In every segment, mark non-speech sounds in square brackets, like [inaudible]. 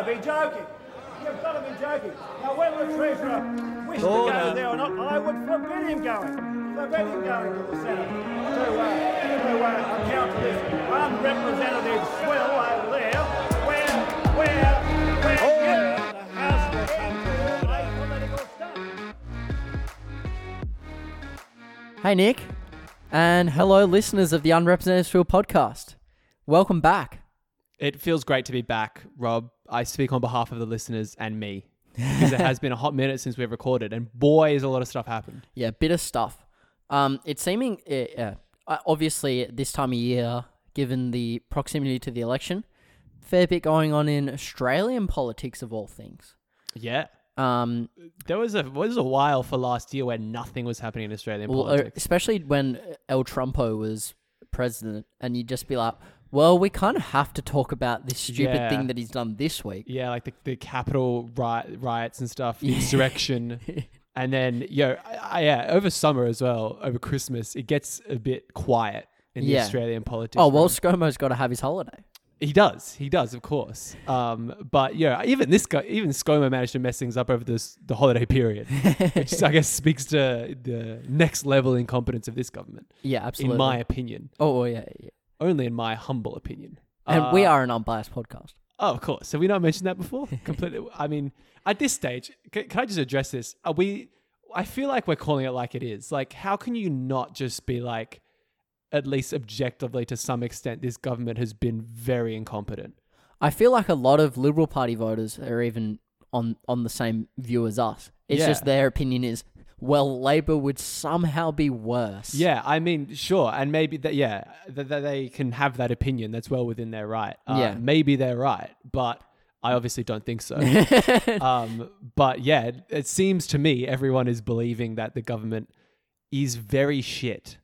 got to be joking. You've got to be joking. Now, whether the Treasurer wished to Order. go there or not, I would forbid him going. Forbid him going to the Senate to, uh, to uh, account for this unrepresentative swill over there where, where, where you, the House will come to political stunt. Hey, Nick. And hello, listeners of the Unrepresented Field podcast. Welcome back. It feels great to be back, Rob. I speak on behalf of the listeners and me because it has been a hot minute since we've recorded, and boy, is a lot of stuff happened. Yeah, bit of stuff. Um, it's seeming, uh, uh, obviously, at this time of year, given the proximity to the election, fair bit going on in Australian politics of all things. Yeah, Um, there was a was a while for last year where nothing was happening in Australian well, politics. especially when El Trumpo was president, and you'd just be like, well, we kind of have to talk about this stupid Yeah. thing that he's done this week. Yeah, like the the Capitol riot, riots and stuff, the Yeah. insurrection, [laughs] and then yo, I, I, yeah, over summer as well, over Christmas, it gets a bit quiet in the Australian politics. Oh, well. ScoMo's got to have his holiday. He does. He does, of course. Um, but yeah, even this guy, even ScoMo managed to mess things up over this the holiday period, which I guess [laughs] speaks to the next level incompetence of this government, Yeah, absolutely. in my opinion. oh, yeah, yeah. Only in my humble opinion. And we Uh, are an unbiased podcast. Oh, of course. Have we not mentioned that before? [laughs] Completely. I mean, at this stage, can, can I just address this? Are we? I feel like we're calling it like it is. Like, how can you not just be like, at least objectively to some extent, this government has been very incompetent. I feel like a lot of Liberal Party voters are even on on the same view as us. It's Yeah. just their opinion is, well, Labor would somehow be worse. Yeah, I mean, sure, and maybe that. Yeah, that, that they can have that opinion. That's well within their right. Uh, Yeah. maybe they're right, but I obviously don't think so. [laughs] um, but yeah, it seems to me everyone is believing that the government is very shit.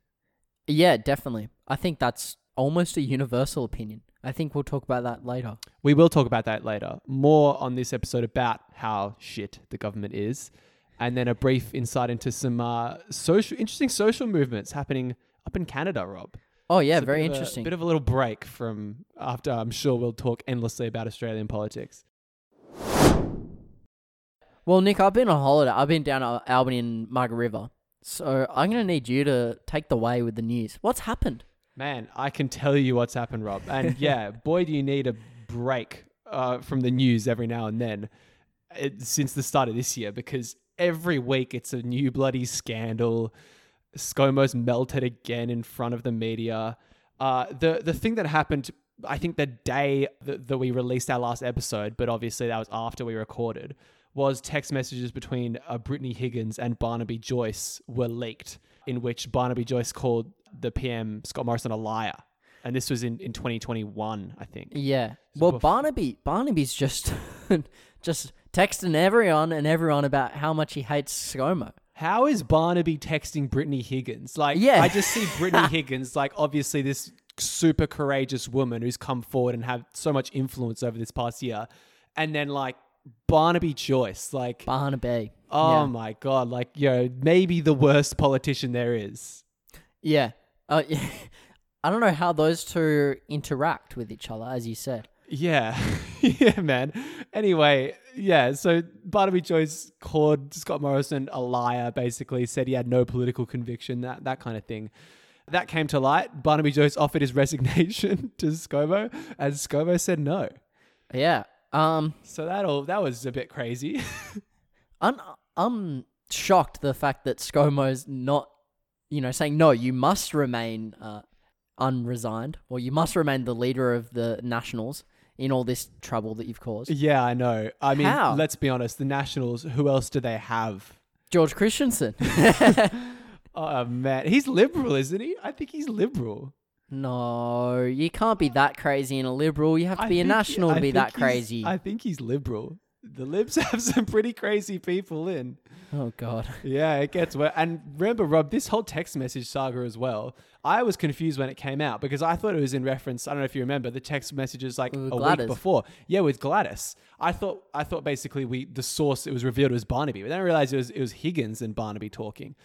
yeah, definitely. I think that's almost a universal opinion. I think we'll talk about that later. We will talk about that later. More on this episode about how shit the government is, and then a brief insight into some uh, social, interesting social movements happening up in Canada. Rob. Oh yeah, It's a very a- interesting. bit of a little break from after. I'm sure we'll talk endlessly about Australian politics. well, Nick, I've been on holiday. I've been down at Albany and Margaret River. So I'm gonna need you to take the way with the news. What's happened? Man, I can tell you what's happened, Rob. And [laughs] yeah, boy, do you need a break uh, from the news every now and then it, since the start of this year because every week it's a new bloody scandal. ScoMo's melted again in front of the media. Uh, the the thing that happened, I think, the day that, that we released our last episode, but obviously that was after we recorded, was text messages between uh, Brittany Higgins and Barnaby Joyce were leaked, in which Barnaby Joyce called the PM Scott Morrison a liar, and this was in, in 2021, I think. Yeah. Well, bef- Barnaby Barnaby's just [laughs] just texting everyone and everyone about how much he hates ScoMo. How is Barnaby texting Brittany Higgins? Like, Yeah. I just see Brittany [laughs] Higgins, like, obviously this super courageous woman who's come forward and have so much influence over this past year. And then, like, Barnaby Joyce, like, Barnaby. oh yeah. my God, like, you know, maybe the worst politician there is. Yeah. Uh, [laughs] yeah. I don't know how those two interact with each other, as you said. Yeah. [laughs] yeah, man. Anyway, yeah, so Barnaby Joyce called Scott Morrison a liar, basically, said he had no political conviction, that, that kind of thing. That came to light. Barnaby Joyce offered his [laughs] resignation to ScoMo, and ScoMo said no. Yeah. Um. So that all that was a bit crazy. [laughs] I'm I'm shocked the fact that ScoMo's not, you know, saying no. You must remain uh, unresigned, or you must remain the leader of the Nationals in all this trouble that you've caused. yeah, I know. I mean, How? let's be honest. The Nationals, who else do they have? George Christensen. [laughs] Oh man, he's liberal, isn't he? I think he's liberal. no, you can't be that crazy and a liberal. You have to I be a think- national I to be that crazy. I think he's liberal. The libs [laughs] have some pretty crazy people in. oh God. Yeah, it gets worse. And remember, Rob, this whole text message saga as well. I was confused when it came out because I thought it was in reference. I don't know if you remember the text messages like With a Gladys. week before. Yeah, with Gladys. I thought I thought basically we the source it was revealed was Barnaby, but then I realized it was it was Higgins and Barnaby talking.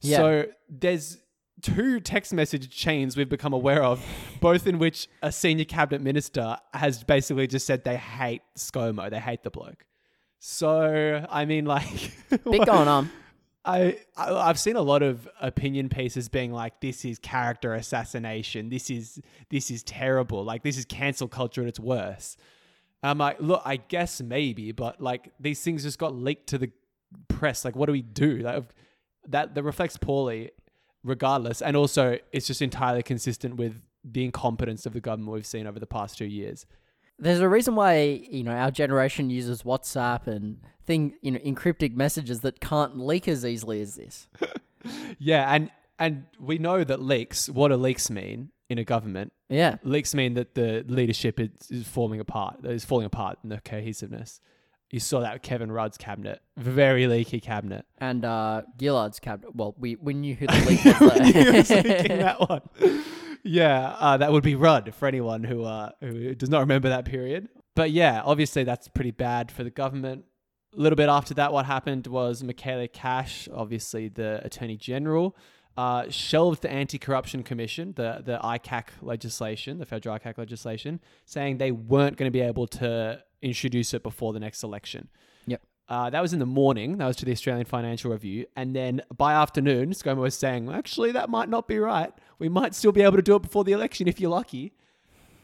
Yeah. So there's two text message chains we've become aware of, both in which a senior cabinet minister has basically just said they hate ScoMo, they hate the bloke. So I mean, like, [laughs] Bit going on. I, I I've seen a lot of opinion pieces being like, "This is character assassination. This is this is terrible. Like this is cancel culture at its worst." I'm like, look, I guess maybe, but like these things just got leaked to the press. Like, what do we do? Like, that that reflects poorly, regardless, and also it's just entirely consistent with the incompetence of the government we've seen over the past two years. There's a reason why you know our generation uses WhatsApp and thing you know encrypted messages that can't leak as easily as this. [laughs] Yeah, and and we know that leaks. What do leaks mean in a government? Yeah, Leaks mean that the leadership is, is falling apart. Is falling apart in the cohesiveness. You saw that with Kevin Rudd's cabinet, very leaky cabinet. and uh, Gillard's cabinet. Well, we we knew who the [laughs] leak was. He was leaking that one. Yeah, uh, that would be Rudd for anyone who uh, who does not remember that period. But yeah, obviously that's pretty bad for the government. A little bit after that, what happened was Michaelia Cash, obviously the Attorney General, uh, shelved the Anti-Corruption Commission, the the ICAC legislation, the federal ICAC legislation, saying they weren't going to be able to introduce it before the next election. Yep. Uh, that was in the morning. That was to the Australian Financial Review. And then by afternoon, ScoMo was saying, "Well, actually, that might not be right. We might still be able to do it before the election if you're lucky.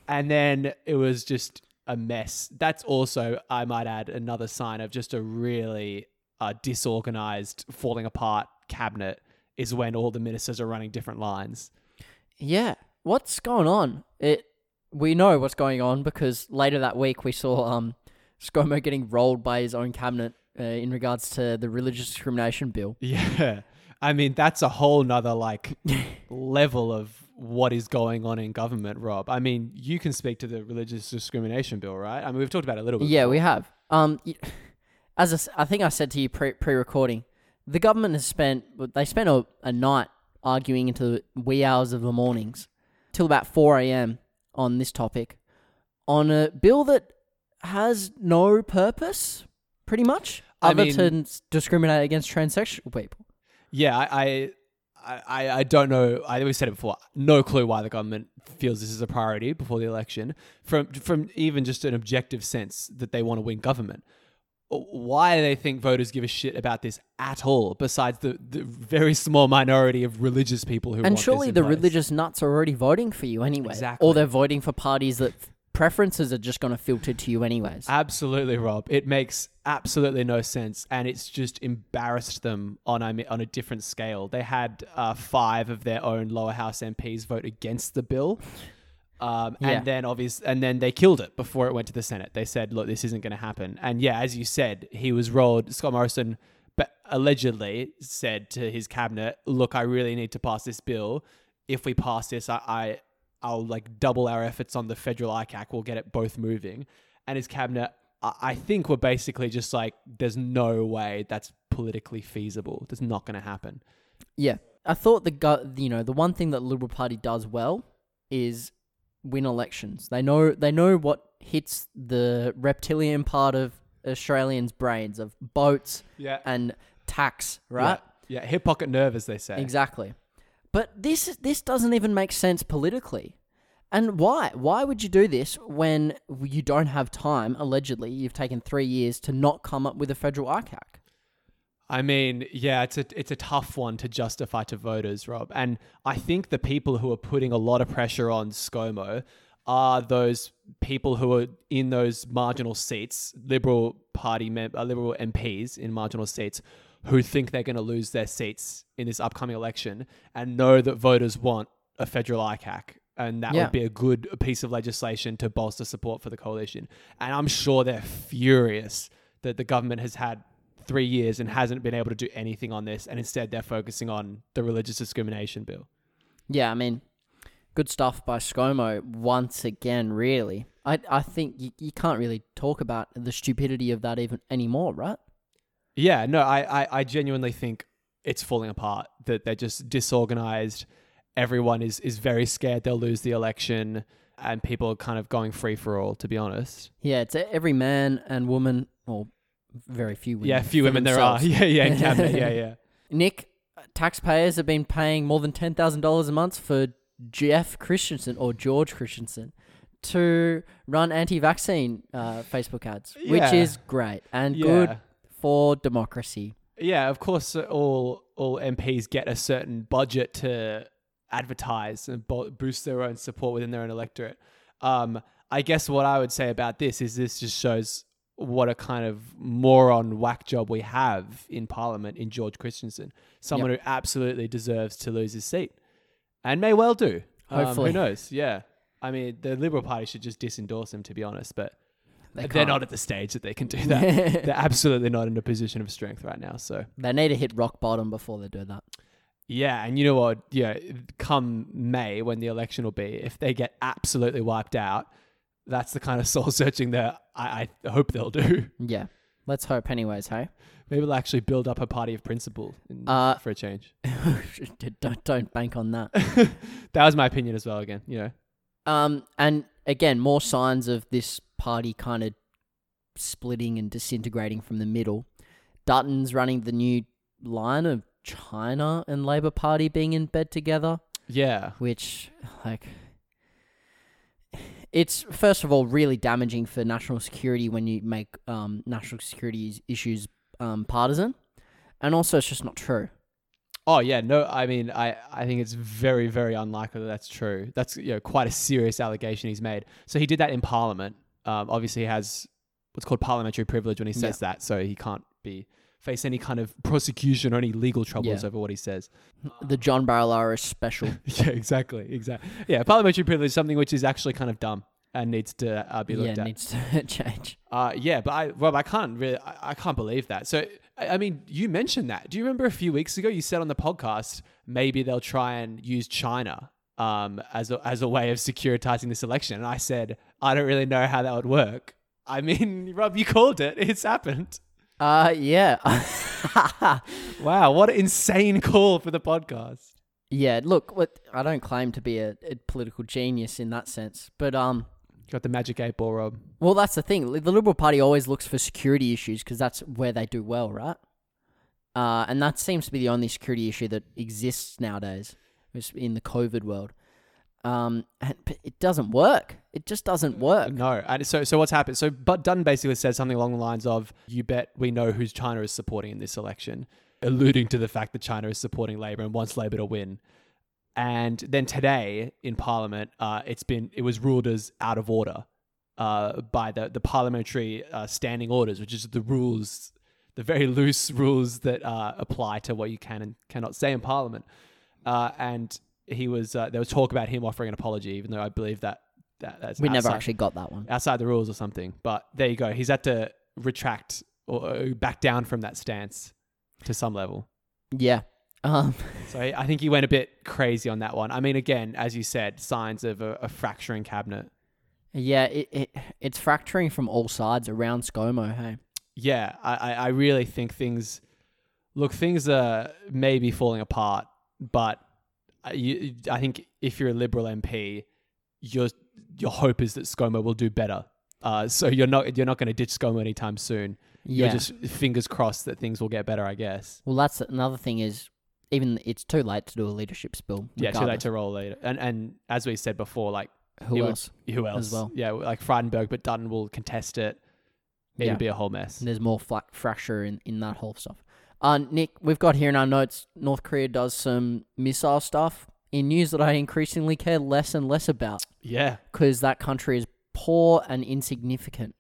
And then it was just a mess. That's also, I might add, another sign of just a really uh, disorganized, falling apart cabinet is when all the ministers are running different lines. Yeah, what's going on? It we know what's going on because later that week we saw um ScoMo getting rolled by his own cabinet uh, in regards to the religious discrimination bill. [laughs] Yeah. I mean, that's a whole nother like level of what is going on in government, Rob. I mean, you can speak to the religious discrimination bill, right? I mean, we've talked about it a little bit. Yeah, before. we have. Um, as I I think I said to you pre recording, the government has spent they spent a, a night arguing into the wee hours of the mornings till about four a.m. on this topic on a bill that has no purpose, pretty much, I other mean- than s- discriminate against transsexual people. Yeah, I, I, I, I don't know. I think we said it before. No clue why the government feels this is a priority before the election. From from even just an objective sense that they want to win government. Why do they think voters give a shit about this at all? Besides the, the very small minority of religious people who And want surely this in the place. religious nuts are already voting for you anyway, Exactly. or they're voting for parties that f- preferences are just going to filter to you anyways. Absolutely, Rob. It makes absolutely no sense, and it's just embarrassed them on a on a different scale. They had uh, five of their own lower house MPs vote against the bill, um, Yeah. and then obvious, and then they killed it before it went to the Senate. They said, "Look, this isn't going to happen." And yeah, as you said, he was rolled. Scott Morrison, but allegedly said to his cabinet, "Look, I really need to pass this bill. If we pass this, I." I I'll like double our efforts on the federal ICAC. We'll get it both moving. And his cabinet, I think, were basically just like, there's no way that's politically feasible. That's not going to happen. Yeah, I thought the gu- you know the one thing that Liberal Party does well is win elections. They know they know what hits the reptilian part of Australians' brains of boats Yeah. and tax, right? Yeah. yeah. Hip pocket nerve, as they say. Exactly. But this this doesn't even make sense politically. And why? Why would you do this when you don't have time? Allegedly, you've taken three years to not come up with a federal ICAC. I mean, yeah, it's a it's a tough one to justify to voters, Rob. And I think the people who are putting a lot of pressure on ScoMo are those people who are in those marginal seats, Liberal Party uh, Liberal MPs in marginal seats, who think they're going to lose their seats in this upcoming election, and know that voters want a federal ICAC. And that Yeah. would be a good piece of legislation to bolster support for the coalition. And I'm sure they're furious that the government has had three years and hasn't been able to do anything on this, and instead they're focusing on the religious discrimination bill. Yeah, I mean, good stuff by ScoMo once again, really. I, I think you, you can't really talk about the stupidity of that even anymore, right? Yeah, no, I, I, I genuinely think it's falling apart. That they're just disorganized. Everyone is is very scared they'll lose the election, and people are kind of going free for all. To be honest, Yeah, it's every man and woman, or very few women. yeah, few women there are. [laughs] Yeah, yeah, cabinet. Yeah, [laughs] yeah. Nick, taxpayers have been paying more than ten thousand dollars a month for Jeff Christensen or George Christensen to run anti-vaccine uh, Facebook ads, which is great and good for democracy. Yeah, of course, uh, all all MPs get a certain budget to advertise and bo- boost their own support within their own electorate. Um, I guess what I would say about this is this just shows what a kind of moron whack job we have in Parliament in George Christensen, someone who absolutely deserves to lose his seat, and may well do. Um, Hopefully. who knows? Yeah, I mean, the Liberal Party should just disendorse him, to be honest, but. They They're can't. not at the stage that they can do that. [laughs] They're absolutely not in a position of strength right now. So They need to hit rock bottom before they do that. yeah, and you know what? Yeah, come May when the election will be, if they get absolutely wiped out, that's the kind of [laughs] soul searching that I, I hope they'll do. Yeah. Let's hope, anyways. Hey, Maybe they'll actually build up a party of principle in, Uh, for a change. [laughs] don't don't bank on that. that was my opinion as well. Again, you know, Um, and again, more signs of this party kind of splitting and disintegrating from the middle. Dutton's running the new line of China and Labour Party being in bed together, yeah, which, like, it's first of all really damaging for national security when you make um, national security issues um, partisan, and also it's just not true. Oh yeah, no, I mean, I, I think it's very, very unlikely that that's true. That's you know quite a serious allegation he's made. So he did that in Parliament. Um, obviously, he has what's called parliamentary privilege when he says that, so he can't be face any kind of prosecution or any legal troubles Yeah. over what he says. The John Barilaro special. [laughs] yeah, exactly, exactly. Yeah, parliamentary privilege is something which is actually kind of dumb and needs to uh, be yeah, looked at. needs to [laughs] change. Uh, yeah, but I, Rob, I can't really, I, I can't believe that. So, I, mean, you mentioned that. Do you remember a few weeks ago you said on the podcast maybe they'll try and use China um, as a, as a way of securitizing this election? And I said I don't really know how that would work. I mean, [laughs] Rob, you called it. It's happened. Uh, yeah. [laughs] Wow, what an insane call for the podcast. Yeah, look, what I don't claim to be a, a political genius in that sense, but um, Got the magic eight ball, Rob. well, that's the thing. The Liberal Party always looks for security issues because that's where they do well, right? Uh, and that seems to be the only security issue that exists nowadays, in the COVID world. Um, and it doesn't work. It just doesn't work. No, and so so what's happened? So, but Dutton basically said something along the lines of, "You bet we know who China is supporting in this election," alluding to the fact that China is supporting Labor and wants Labor to win. And then today in Parliament, uh, it's been it was ruled as out of order uh, by the the parliamentary uh, standing orders, which is the rules, the very [laughs] loose rules that uh, apply to what you can and cannot say in Parliament. Uh, and he was uh, there was talk about him offering an apology, even though I believe that, that that's We never actually got that one. outside the rules or something. But there you go. He's had to retract or back down from that stance to some level. Yeah. Um, [laughs] So I think he went a bit crazy on that one. I mean, again, as you said, signs of a, a fracturing cabinet. yeah, it, it it's fracturing from all sides around ScoMo. Hey. Yeah, I, I really think things look things are maybe falling apart, but I- you, I think if you're a Liberal MP, your your hope is that ScoMo will do better. Uh, so you're not you're not going to ditch ScoMo anytime soon. Yeah. You're just fingers crossed that things will get better. I guess. Well, that's another thing is even it's too late to do a leadership spill. Yeah, too late regardless. to roll later. And and as we said before, like Who it would- else? who else? well. Yeah, like Frydenberg, but Dutton will contest it. It'll Yeah. be a whole mess. There's more fla- fracture in, in that whole stuff. Uh, Nick, we've got here in our notes North Korea does some missile stuff in news that I increasingly care less and less about Yeah, because that country is poor and insignificant.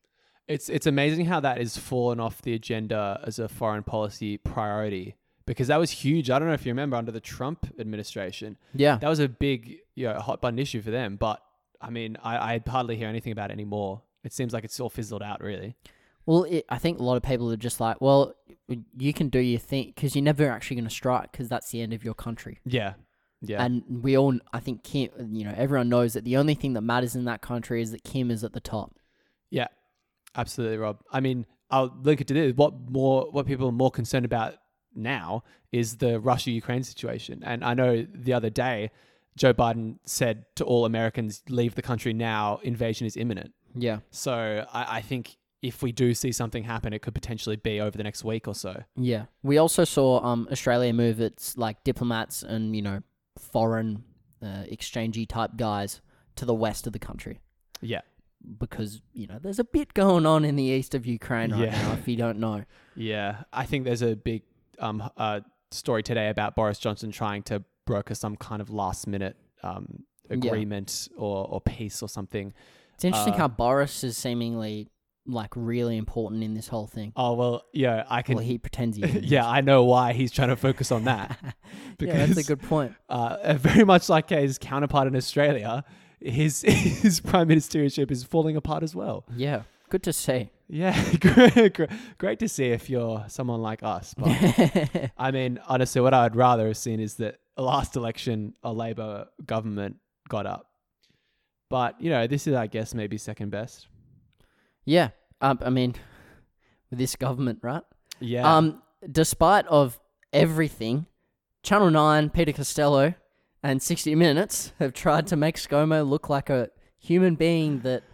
it's it's amazing how that has fallen off the agenda as a foreign policy priority because that was huge. I don't know if you remember under the Trump administration, Yeah. that was a big you know hot button issue for them. But I mean, I, I hardly hear anything about it anymore. It seems like it's all fizzled out, really. Well, it, I think a lot of people are just like, well, you can do your thing because you're never actually going to strike because that's the end of your country. Yeah, yeah, And we all, I think, Kim, you know, everyone knows that the only thing that matters in that country is that Kim is at the top. yeah. Absolutely, Rob. I mean, I'll link it to this. What more? What people are more concerned about now is the Russia-Ukraine situation. And I know the other day, Joe Biden said to all Americans, "Leave the country now. Invasion is imminent." Yeah. So I, I think if we do see something happen, it could potentially be over the next week or so. Yeah. We also saw um Australia move its like diplomats and you know foreign uh, exchangey type guys to the west of the country Yeah. because you know there's a bit going on in the east of Ukraine right Yeah. now. If you don't know, [laughs] Yeah, I think there's a big um uh, story today about Boris Johnson trying to broker some kind of last minute um agreement or or peace or something. it's interesting Uh, how Boris is seemingly like really important in this whole thing. Oh well, yeah, I can. well, he pretends he [laughs] yeah, I know why he's trying to focus on that. [laughs] yeah, that's a good point. [laughs] uh, very much like his counterpart in Australia, his his prime ministership is falling apart as well. Yeah, good to see. Yeah, [laughs] great, to see if you're someone like us. But [laughs] I mean, honestly, what I'd rather have seen is that last election a Labor government got up. But you know, this is, I guess, maybe second best. yeah, um, I mean, with this government, right? Yeah. Um, despite of everything, Channel Nine, Peter Costello, and 60 Minutes have tried to make ScoMo look like a human being that,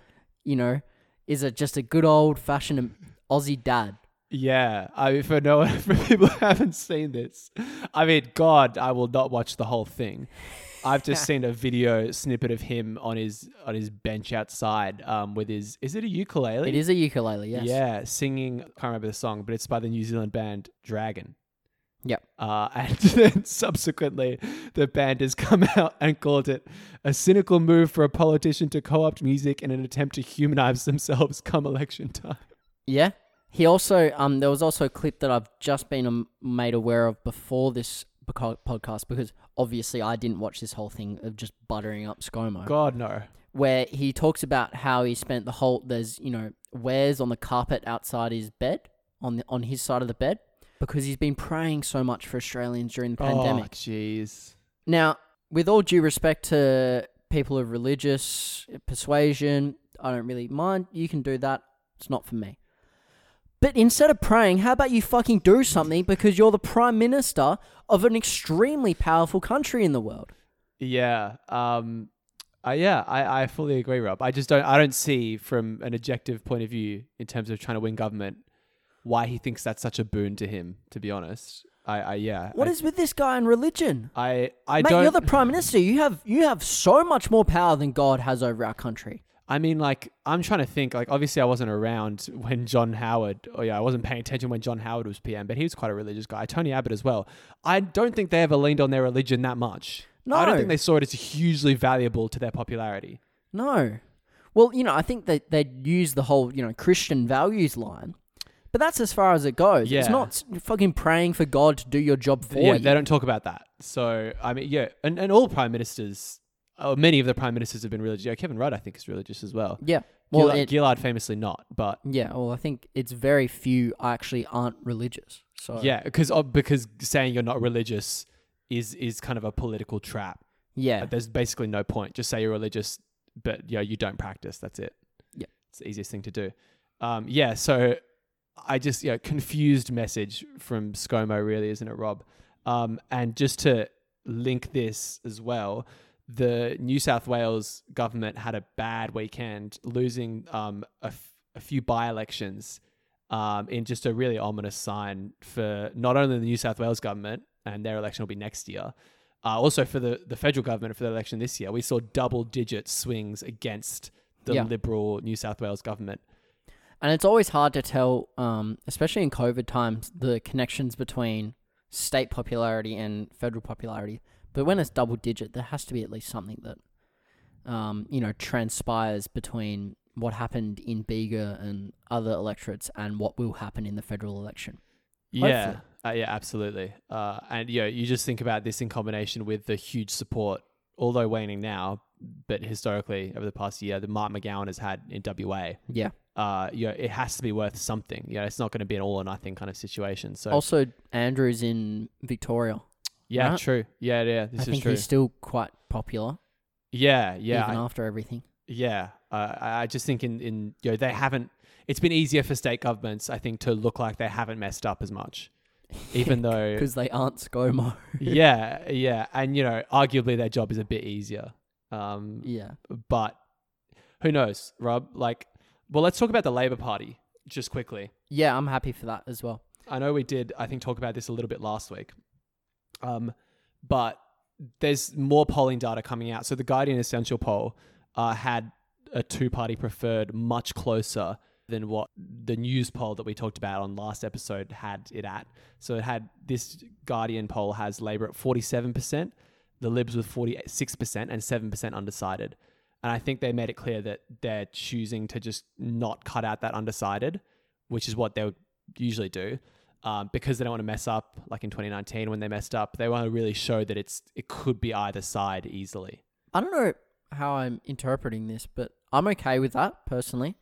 you know, is a just a good old fashioned Aussie dad. Yeah, I mean, for no [laughs] for people who haven't seen this, I mean, God, I will not watch the whole thing. I've just [laughs] seen a video snippet of him on his on his bench outside, um, with his is it a ukulele? It is a ukulele, yes. Yeah, singing. I can't remember the song, but it's by the New Zealand band Dragon. Yep. Uh, [laughs] and then subsequently, the band has come [laughs] out and called it a cynical move for a politician to co-opt music in an attempt to humanize themselves [laughs] come election time. Yeah. He also, um, there was also a clip that I've just been um, made aware of before this beco- podcast because obviously I didn't watch this whole thing of just buttering up ScoMo. God no. where he talks about how he spent the whole there's you know wares on the carpet outside his bed on the, on his side of the bed because he's been praying so much for Australians during the pandemic. Oh, jeez. Now, with all due respect to people of religious persuasion, I don't really mind. You can do that. It's not for me. But instead of praying, how about you fucking do something because you're the prime minister of an extremely powerful country in the world? Yeah. Um. Uh, yeah, I, I fully agree, Rob. I just don't I don't see from an objective point of view in terms of trying to win government why he thinks that's such a boon to him. To be honest, I, I yeah. What I, is with this guy and religion? I I Mate, don't. you're the prime minister. You have you have so much more power than God has over our country. I mean, like, I'm trying to think. Like, obviously, I wasn't around [laughs] when John Howard. Oh yeah, I wasn't paying attention when John Howard was PM, but he was quite a religious guy. Tony Abbott as well. I don't think they ever leaned on their religion that much. No, I don't think they saw it as hugely valuable to their popularity. No. Well, you know, I think that they'd use the whole, you know, Christian values line. But that's as far as it goes. It's not fucking praying for God to do your job for yeah, you. they don't talk about that. So I mean, yeah, and, and all prime ministers, oh, many of the prime ministers have been religious. Yeah, Kevin Rudd, I think, is religious as well. yeah. Well, Gillard, it, Gillard famously not, but yeah. Well, I think it's very few actually aren't religious. So yeah, because because saying you're not religious is is kind of a political trap. yeah, Uh, There's basically no point. Just say you're religious, but you know, you don't practice. That's it. Yeah. It's the easiest thing to do. Um, yeah, so I just, yeah, confused message from ScoMo, really, isn't it, Rob? Um, and just to link this as well, the New South Wales government had a bad weekend, losing um, a, f- a few by elections um, in just a really ominous sign for not only the New South Wales government, and their election will be next year, uh, also for the, the federal government for the election this year. We saw double digit swings against the Yeah. Liberal New South Wales government. And it's always hard to tell, um, especially in COVID times, the connections between state popularity and federal popularity. But when it's double digit, there has to be at least something that, um, you know, transpires between what happened in Bega and other electorates and what will happen in the federal election. Yeah, uh, yeah, absolutely. Uh, and yeah, you just think about this in combination with the huge support, although waning now, but historically over the past year, that Mark McGowan has had in WA. Yeah. Uh, you know, it has to be worth something. You know, it's not going to be an all or nothing kind of situation. So Also, Andrews in Victoria. yeah, right? true. Yeah, yeah, this I is think true. he's still quite popular, Yeah, yeah, even I- after everything. Yeah, uh, I I just think in, in you know they haven't. It's been easier for state governments, I think, to look like they haven't messed up as much, even [laughs] though. Because they aren't ScoMo. [laughs] yeah, yeah, and you know, arguably their job is a bit easier. Um, yeah. but who knows, Rob? Like, well, let's talk about the Labor Party. just quickly. Yeah, I'm happy for that as well. I know we did, I think, talk about this a little bit last week. Um, but there's more polling data coming out. So the Guardian Essential poll uh, had a two party preferred much closer than what the Newspoll that we talked about on last episode had it at. So it had this Guardian poll has Labour at 47%, the Libs with 46%, and 7% undecided. And I think they made it clear that they're choosing to just not cut out that undecided, which is what they would usually do. Um, because they don't want to mess up, like in 2019 when they messed up, they want to really show that it's it could be either side easily. I don't know how I'm interpreting this, but I'm okay with that personally.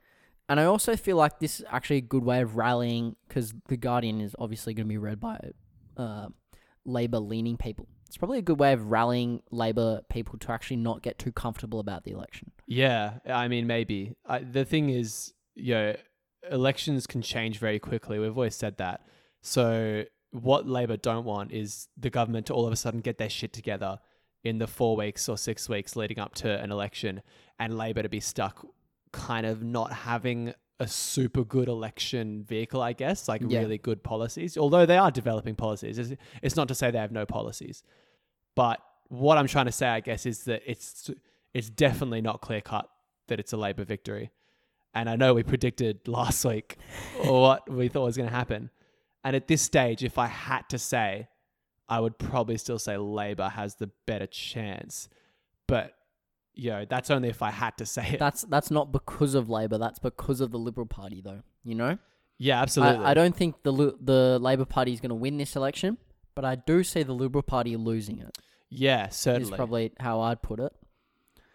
And I also feel like this is actually a good way of rallying because The Guardian is obviously going to be read by uh, Labour leaning people. It's probably a good way of rallying Labour people to actually not get too comfortable about the election. Yeah, I mean maybe. I, the thing is, you know, elections can change very quickly. We've always said that. So what Labor don't want is the government to all of a sudden get their shit together in the four weeks or six weeks leading up to an election, and Labor to be stuck, kind of not having a super good election vehicle, I guess, like Yeah. really good policies. Although they are developing policies, it's, it's not to say they have no policies. But what I'm trying to say, I guess, is that it's it's definitely not clear cut that it's a Labor victory. And I know we predicted [laughs] last week what we thought was going to happen. And at this stage, if I had to say, I would probably still say Labor has the better chance. But know, that's only if I had to say it. That's that's not because of Labour. That's because of the Liberal Party, though. You know, yeah, absolutely. I, I don't think the the Labour Party is going to win this election, but I do see the Liberal Party losing it. yeah, certainly. Is probably how I'd put it.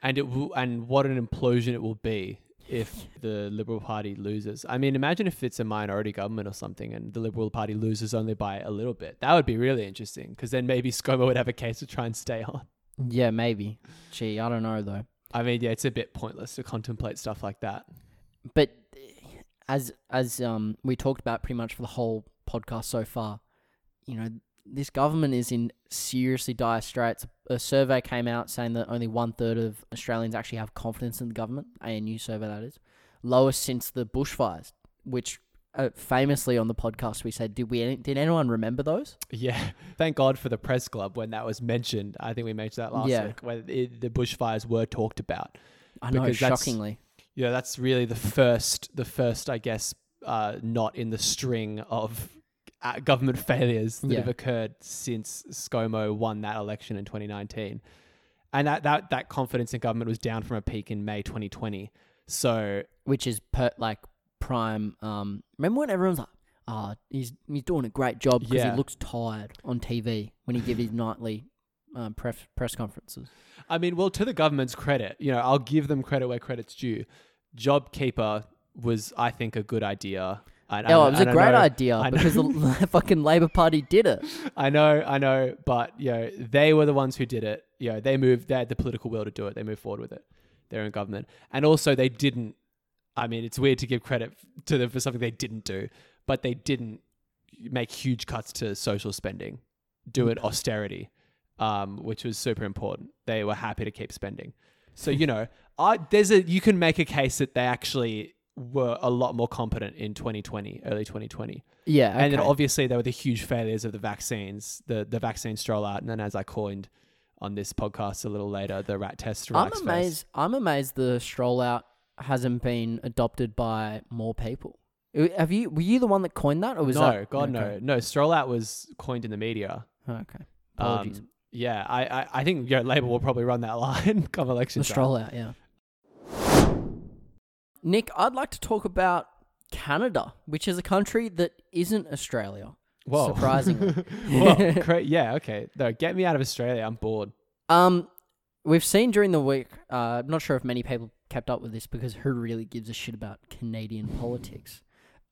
and it will, and what an implosion it will be if the Liberal Party loses. I mean, imagine if it's a minority government or something, and the Liberal Party loses only by a little bit. That would be really interesting because then maybe [laughs] ScoMo would have a case to try and stay on. Yeah, maybe. Gee, I don't know though. I mean, yeah, it's a bit pointless to contemplate stuff like that. But as as um we talked about pretty much for the whole podcast so far, you know, this government is in seriously dire straits. A survey came out saying that only one third of Australians actually have confidence in the government. ANU survey that is lowest since the bushfires, which uh, famously on the podcast we said, did we did anyone remember those? Yeah, [laughs] thank God for the press club when that was mentioned. I think we mentioned that last Yeah. week when it, the bushfires were talked about. I know, that's- shockingly. Yeah, that's really the first, the first, I guess, uh, not in the string of uh, government [laughs] failures that Yeah. have occurred since ScoMo won that election in 2019, and that, that that confidence in government was down from a peak in May 2020. So which is per, like prime. Um, remember when everyone's like, "Ah, he's he's doing a great job because Yeah. he looks tired on TV when he gives his [laughs] nightly um, press press conferences." I mean, well, to the government's credit, you know, I'll give them credit where credit's due. JobKeeper was, I think, a good idea. And, oh, it was a I great know- idea I know- because [laughs] [laughs] the fucking Labor Party did it. I know, I know, but you know, they were the ones who did it. You know, they moved. They had the political will to do it. They moved forward with it. They're in government, and also they didn't. I mean, it's weird to give credit to them for something they didn't do, but they didn't make huge cuts to social spending, do it austerity, um, which was super important. They were happy to keep spending. So you know, I there's a you can make a case that they actually were a lot more competent in 2020, early 2020. Yeah, And then obviously there were the huge failures of the vaccines, the the vaccine stroll out, and then as I coined on this podcast a little later, the rat test. I'm amazed. I'm amazed the stroll out hasn't been adopted by more people. Uh, Have you? Were you the one that coined that, or was no, that? God okay. no, no. Stroll out was coined in the media. Okay. Apologies. Um, yeah, I, I, I think you know, Labor will probably run that [laughs] line come election the time. stroll out, yeah. Nick, I'd like to talk about Canada, which is a country that isn't Australia. Whoa. Surprisingly. [laughs] Whoa, [laughs] cra- yeah, okay. No, get me out of Australia. I'm bored. Um, we've seen during the week. Uh, I'm not sure if many people kept up with this because who really gives a shit about Canadian politics?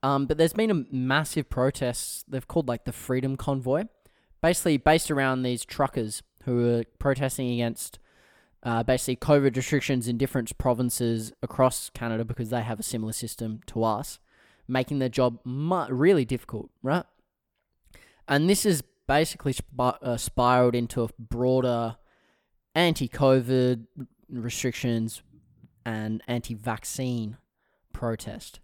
Um, but there's been a massive protest. They've called like the Freedom Convoy, basically based around these truckers who are protesting against uh, basically COVID restrictions in different provinces across Canada because they have a similar system to us, making their job mu- really difficult, right? And this is basically sp- uh, spiraled into a broader anti-COVID restrictions and anti-vaccine protest.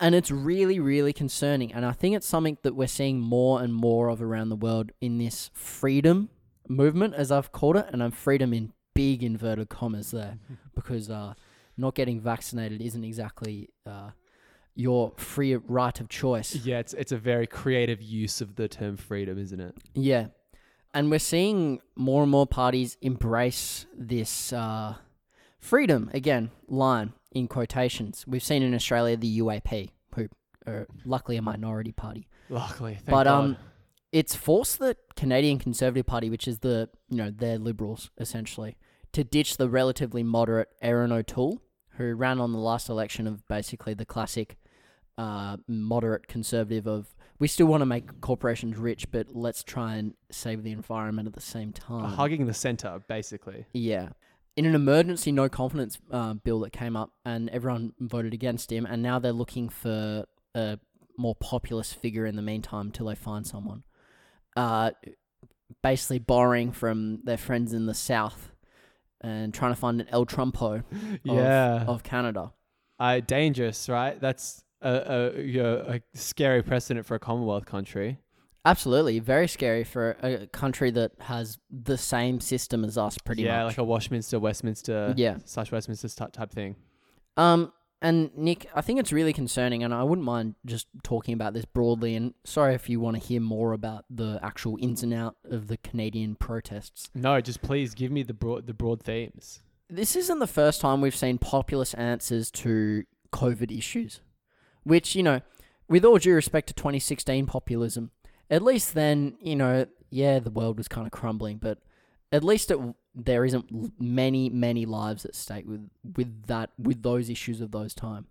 And it's really, really concerning. And I think it's something that we're seeing more and more of around the world in this freedom movement, as I've called it. And I'm freedom in big inverted commas there [laughs] because uh, not getting vaccinated isn't exactly uh, your free right of choice. Yeah, it's it's a very creative use of the term freedom, isn't it? Yeah. And we're seeing more and more parties embrace this uh, freedom, again, line in quotations. We've seen in Australia the UAP, who are luckily a minority party. Luckily, thank but God. um, it's forced the Canadian Conservative Party, which is the, you know, they're liberals, essentially, to ditch the relatively moderate Erin O'Toole, who ran on the last election of basically the classic uh, moderate conservative of we still want to make corporations rich, but let's try and save the environment at the same time. hugging the center, basically. Yeah. In an emergency no confidence uh, bill that came up, and everyone voted against him, and now they're looking for a more populist figure in the meantime till they find someone. Uh, basically borrowing from their friends in the South and trying to find an El Trumpo of, [laughs] yeah, of Canada. uh, dangerous, right? That's a, a, you know, a scary precedent for a Commonwealth country. Absolutely, very scary for a country that has the same system as us, pretty yeah, much. like a Westminster, Westminster, yeah. such Westminster type type thing. Um, and Nick, I think it's really concerning, and I wouldn't mind just talking about this broadly. And sorry if you want to hear more about the actual ins and out of the Canadian protests. No, just please give me the broad the broad themes. This isn't the first time we've seen populist answers to COVID issues, which you know, with all due respect to 2016 populism, at least then you know, yeah, the world was kind of crumbling, but at least it, there isn't many many lives at stake with with that with those issues of those time.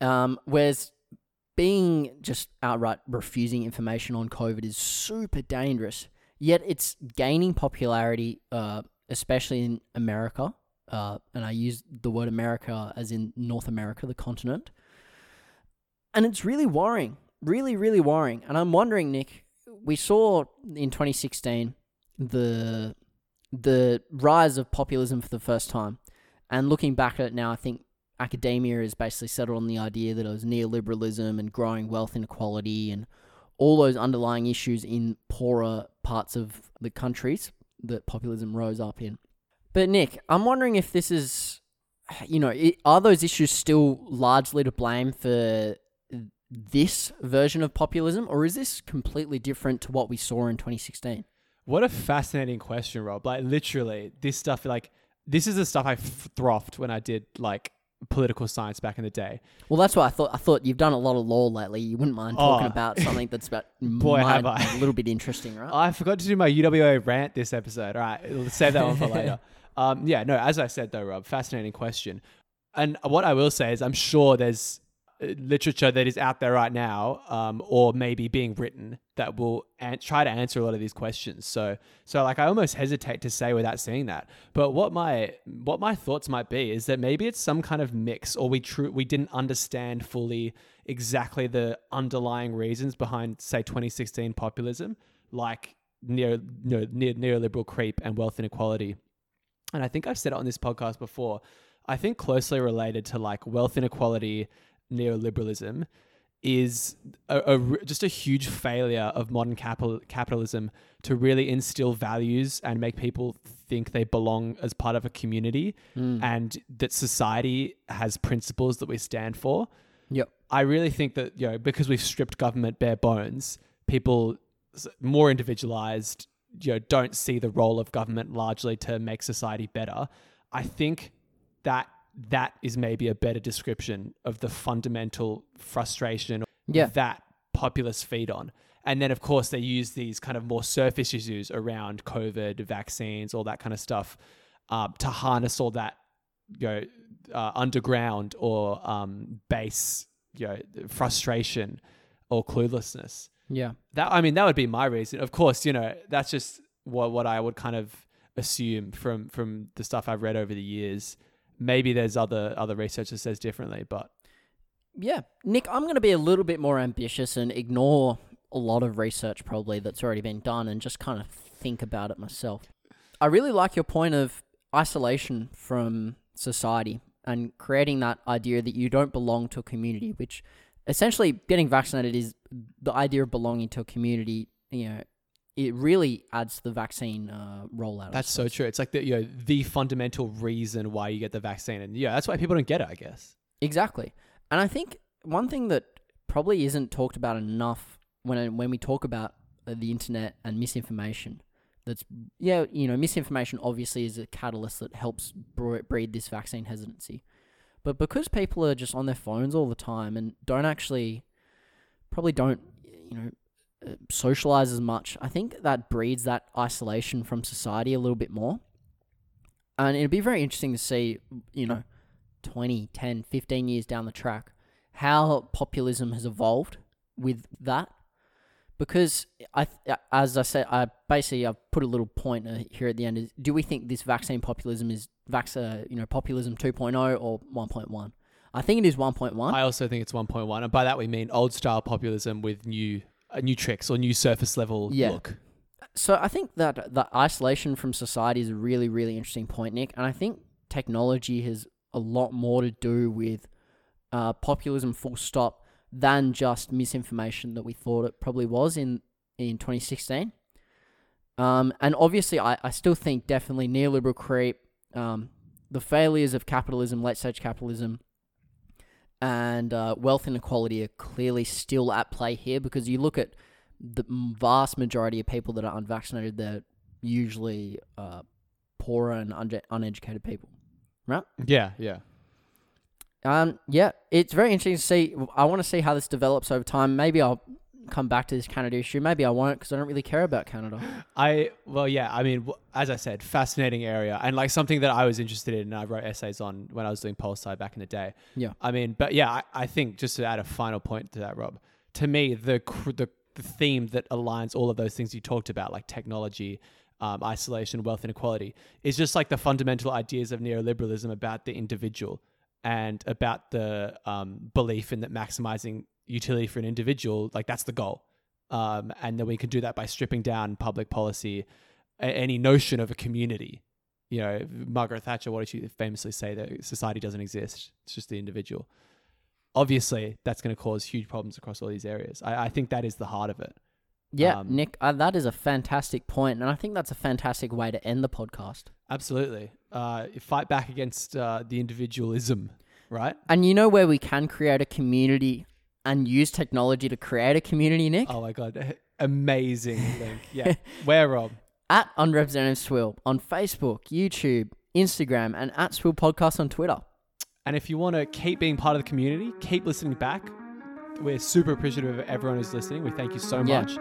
Um, whereas being just outright refusing information on COVID is super dangerous. Yet it's gaining popularity, uh, especially in America. Uh, and I use the word America as in North America, the continent. And it's really worrying, really, really worrying. And I'm wondering, Nick, we saw in 2016 the the rise of populism for the first time. And looking back at it now, I think academia has basically settled on the idea that it was neoliberalism and growing wealth inequality and all those underlying issues in poorer parts of the countries that populism rose up in. But Nick, I'm wondering if this is, you know, are those issues still largely to blame for this version of populism, or is this completely different to what we saw in 2016? What a fascinating question, Rob. Like literally, this stuff like this is the stuff I f- frothed when I did like political science back in the day. Well, that's what I thought. I thought you've done a lot of law lately. You wouldn't mind talking Oh. about something that's about [laughs] Boy, have I. a little bit interesting, right? I forgot to do my UWA rant this episode. All right, we'll save that one for later. [laughs] Um, yeah, no, as I said though, Rob, fascinating question. And what I will say is, I'm sure there's literature that is out there right now, um, or maybe being written that will an- try to answer a lot of these questions. So, so like I almost hesitate to say without seeing that. But what my what my thoughts might be is that maybe it's some kind of mix, or we true we didn't understand fully exactly the underlying reasons behind, say, 2016 populism, like neo, no, neo, neoliberal creep and wealth inequality. And I think I've said it on this podcast before. I think closely related to like wealth inequality, neoliberalism, is a, a just a huge failure of modern capital, capitalism to really instill values and make people think they belong as part of a community Mm. and that society has principles that we stand for. Yep. I really think that you know because we've stripped government bare bones, people more individualized, you know, don't see the role of government largely to make society better. I think that that is maybe a better description of the fundamental frustration Yeah. that populists feed on. And then, of course, they use these kind of more surface issues around COVID, vaccines, all that kind of stuff, uh, to harness all that, you know, uh, underground or um, base, you know, frustration or cluelessness. Yeah. That I mean, that would be my reason. Of course, you know, that's just what what I would kind of assume from from the stuff I've read over the years. Maybe there's other other research that says differently, but Yeah. Nick, I'm going to be a little bit more ambitious and ignore a lot of research probably that's already been done and just kind of think about it myself. I really like your point of isolation from society and creating that idea that you don't belong to a community, which essentially getting vaccinated is the idea of belonging to a community. You know, it really adds to the vaccine uh, rollout. That's so true. It's like the you know the fundamental reason why you get the vaccine, and yeah, that's why people don't get it. I guess. Exactly. And I think one thing that probably isn't talked about enough when when we talk about uh, the internet and misinformation that's yeah, you know, misinformation obviously is a catalyst that helps breed this vaccine hesitancy. But because people are just on their phones all the time and don't actually probably don't you know socialize as much, I think that breeds that isolation from society a little bit more. And it'd be very interesting to see, you know, 20, 10, 15 years down the track, how populism has evolved with that. Because I, as I said, I basically I've put a little point uh, here at the end. Is do we think this vaccine populism is vax, uh, you know, populism 2.0 or 1.1? I think it is 1.1. I also think it's 1.1, and by that we mean old style populism with new uh, new tricks or new surface level Yeah. look. So I think that the isolation from society is a really, really interesting point, Nick. And I think technology has a lot more to do with uh, populism, full stop, than just misinformation that we thought it probably was in in 2016. Um, and obviously, I, I still think definitely neoliberal creep, um, the failures of capitalism, late stage capitalism, and uh, wealth inequality are clearly still at play here because you look at the vast majority of people that are unvaccinated, they're usually uh, poorer and unge- uneducated people. Right? Yeah, yeah. Um, yeah, it's very interesting to see. I want to see how this develops over time. Maybe I'll come back to this Canada issue. Maybe I won't because I don't really care about Canada. I well, yeah. I mean, as I said, fascinating area, and like something that I was interested in, and I wrote essays on when I was doing poli sci back in the day. Yeah. I mean, but yeah, I, I think just to add a final point to that, Rob. To me, the the the theme that aligns all of those things you talked about, like technology, um, isolation, wealth inequality, is just like the fundamental ideas of neoliberalism about the individual and about the um, belief in that maximizing utility for an individual, like that's the goal. Um, and then we can do that by stripping down public policy, a- any notion of a community. You know, Margaret Thatcher, what did she famously say? That society doesn't exist; it's just the individual. Obviously, that's going to cause huge problems across all these areas. I, I think that is the heart of it. Yeah, Um, Nick, uh, that is a fantastic point, and I think that's a fantastic way to end the podcast. Absolutely, uh, fight back against uh, the individualism, right? And you know where we can create a community and use technology to create a community, Nick? Oh my god, [laughs] amazing link. [laughs] Yeah, where Rob? At Unrepresentative Swill on Facebook, YouTube, Instagram, and at Swill Podcast on Twitter. And if you want to keep being part of the community, keep listening back. We're super appreciative of everyone who's listening. We thank you so Yeah. much.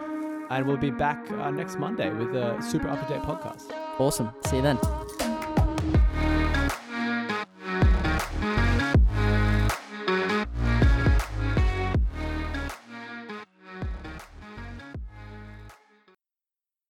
And we'll be back uh, next Monday with a super up to date podcast. Awesome. See you then.